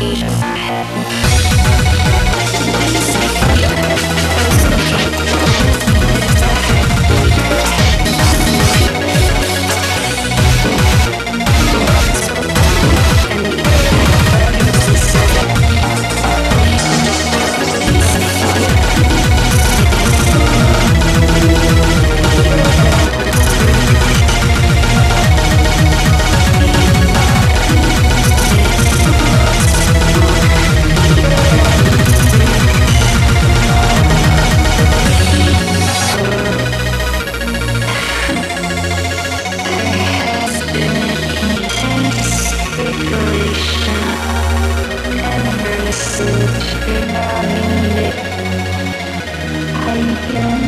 Asian. I don't